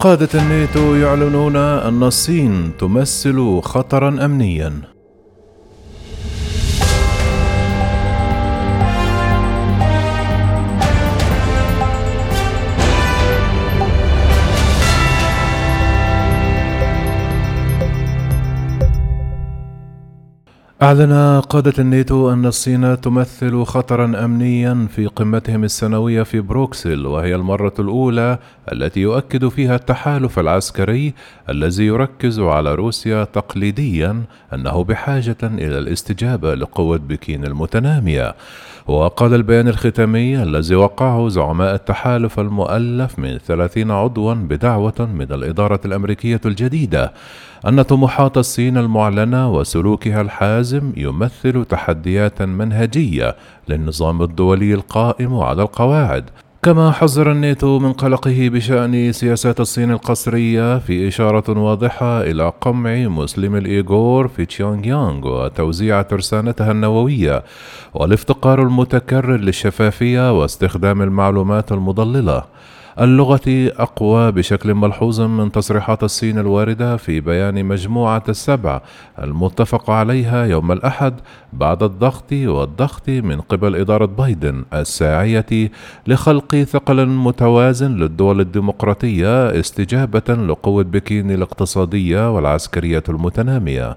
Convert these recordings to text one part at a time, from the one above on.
قادة الناتو يعلنون أن الصين تمثل خطرا أمنيا. أعلن قادة الناتو أن الصين تمثل خطرا أمنيا في قمتهم السنوية في بروكسل وهي المرة الأولى التي يؤكد فيها التحالف العسكري الذي يركز على روسيا تقليديا أنه بحاجة إلى الاستجابة لقوة بكين المتنامية. وقال البيان الختامي الذي وقعه زعماء التحالف المؤلف من 30 عضوا بدعوة من الإدارة الأمريكية الجديدة أن طموحات الصين المعلنة وسلوكها الحازم يمثل تحديات منهجية للنظام الدولي القائم على القواعد. كما حذر الناتو من قلقه بشأن سياسات الصين القسرية في إشارة واضحة إلى قمع مسلم الإيغور في تشيونغ يانغ وتوزيع ترسانتها النووية والافتقار المتكرر للشفافية واستخدام المعلومات المضللة. اللغة أقوى بشكل ملحوظ من تصريحات الصين الواردة في بيان مجموعة السبع المتفق عليها يوم الأحد بعد الضغط والضغط من قبل إدارة بايدن الساعية لخلق ثقل متوازن للدول الديمقراطية استجابة لقوة بكين الاقتصادية والعسكرية المتنامية.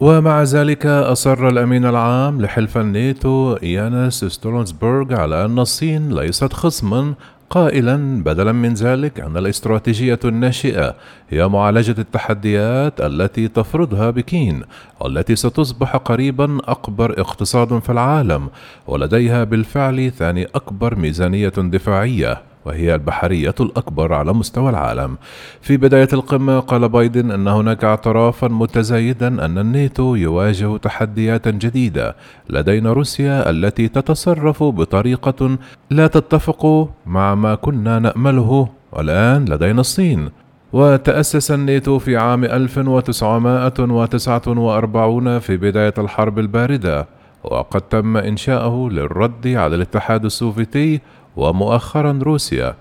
ومع ذلك أصر الأمين العام لحلف الناتو يانس ستولنسبرغ على أن الصين ليست خصما قائلا بدلا من ذلك أن الاستراتيجية الناشئة هي معالجة التحديات التي تفرضها بكين والتي ستصبح قريبا أكبر اقتصاد في العالم ولديها بالفعل ثاني أكبر ميزانية دفاعية. وهي البحرية الأكبر على مستوى العالم. في بداية القمة قال بايدن أن هناك اعترافا متزايدا أن الناتو يواجه تحديات جديدة. لدينا روسيا التي تتصرف بطريقة لا تتفق مع ما كنا نأمله، والآن لدينا الصين. وتأسس الناتو في عام 1949 في بداية الحرب الباردة وقد تم إنشاؤه للرد على الاتحاد السوفيتي ومؤخرا روسيا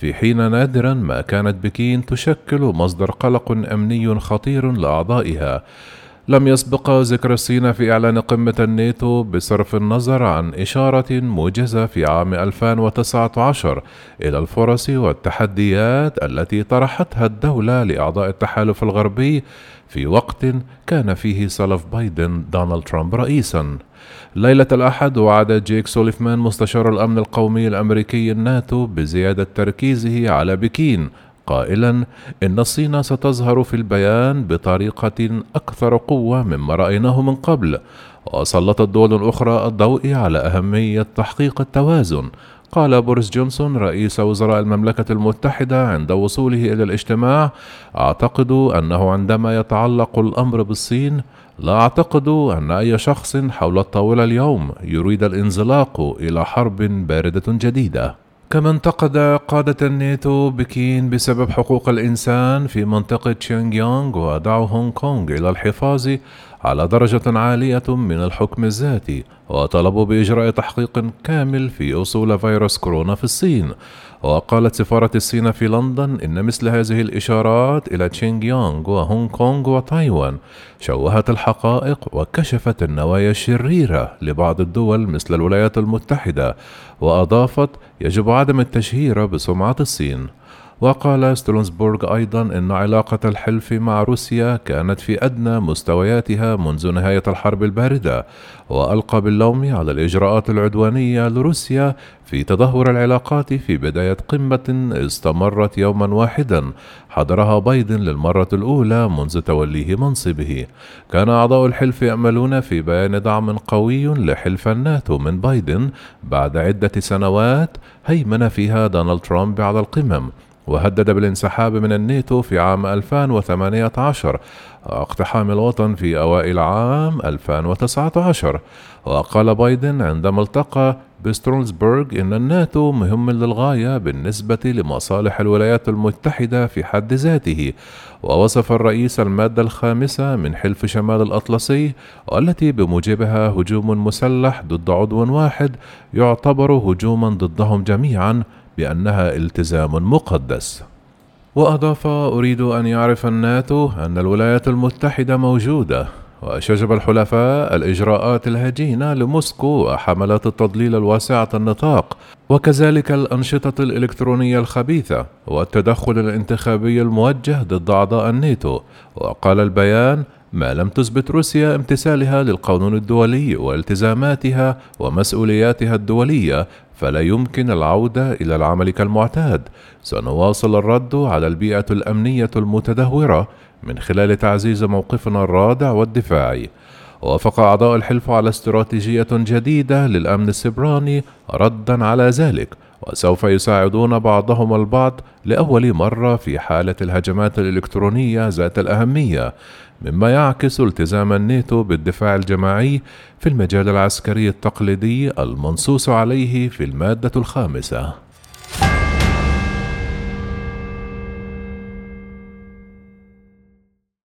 في حين نادرا ما كانت بكين تشكل مصدر قلق أمني خطير لأعضائها. لم يسبق ذكر الصين في إعلان قمة الناتو بصرف النظر عن إشارة موجزة في عام 2019 إلى الفرص والتحديات التي طرحتها الدولة لأعضاء التحالف الغربي في وقت كان فيه سلف بايدن دونالد ترامب رئيسا. ليلة الأحد وعد جيك سوليفان مستشار الأمن القومي الأمريكي الناتو بزيادة تركيزه على بكين قائلا إن الصين ستظهر في البيان بطريقة أكثر قوة مما رأيناه من قبل وسلطت دول أخرى الضوء على أهمية تحقيق التوازن قال بوريس جونسون رئيس وزراء المملكة المتحدة عند وصوله إلى الاجتماع: أعتقد أنه عندما يتعلق الأمر بالصين، لا أعتقد أن أي شخص حول الطاولة اليوم يريد الانزلاق إلى حرب باردة جديدة. كما انتقد قادة الناتو بكين بسبب حقوق الإنسان في منطقة تشينغيونغ ودعوا هونغ كونغ إلى الحفاظ على درجة عالية من الحكم الذاتي وطلبوا بإجراء تحقيق كامل في أصول فيروس كورونا في الصين. وقالت سفارة الصين في لندن إن مثل هذه الإشارات إلى شينجيانغ وهونغ كونغ وتايوان شوهت الحقائق وكشفت النوايا الشريرة لبعض الدول مثل الولايات المتحدة وأضافت يجب عدم التشهير بسمعة الصين. وقال ستولتنبرغ أيضا أن علاقة الحلف مع روسيا كانت في أدنى مستوياتها منذ نهاية الحرب الباردة وألقى باللوم على الإجراءات العدوانية لروسيا في تدهور العلاقات في بداية قمة استمرت يوما واحدا حضرها بايدن للمرة الأولى منذ توليه منصبه. كان أعضاء الحلف يأملون في بيان دعم قوي لحلف الناتو من بايدن بعد عدة سنوات هيمن فيها دونالد ترامب على القمم وهدد بالانسحاب من الناتو في عام 2018 واقتحام الوطن في أوائل عام 2019 وقال بايدن عندما التقى بسترونسبرغ إن الناتو مهم للغاية بالنسبة لمصالح الولايات المتحدة في حد ذاته. ووصف الرئيس المادة الخامسة من حلف شمال الأطلسي والتي بموجبها هجوم مسلح ضد عضو واحد يعتبر هجوما ضدهم جميعا بأنها التزام مقدس. وأضاف أريد أن يعرف الناتو أن الولايات المتحدة موجودة وشجب الحلفاء الإجراءات الهجينة لموسكو وحملات التضليل الواسعة النطاق وكذلك الأنشطة الإلكترونية الخبيثة والتدخل الانتخابي الموجه ضد أعضاء الناتو. وقال البيان ما لم تثبت روسيا امتثالها للقانون الدولي والتزاماتها ومسؤولياتها الدولية فلا يمكن العودة إلى العمل كالمعتاد. سنواصل الرد على البيئة الأمنية المتدهورة من خلال تعزيز موقفنا الرادع والدفاعي وافق أعضاء الحلف على استراتيجية جديدة للأمن السبراني ردا على ذلك. وسوف يساعدون بعضهم البعض لأول مرة في حالة الهجمات الإلكترونية ذات الأهمية مما يعكس التزام الناتو بالدفاع الجماعي في المجال العسكري التقليدي المنصوص عليه في المادة الخامسة.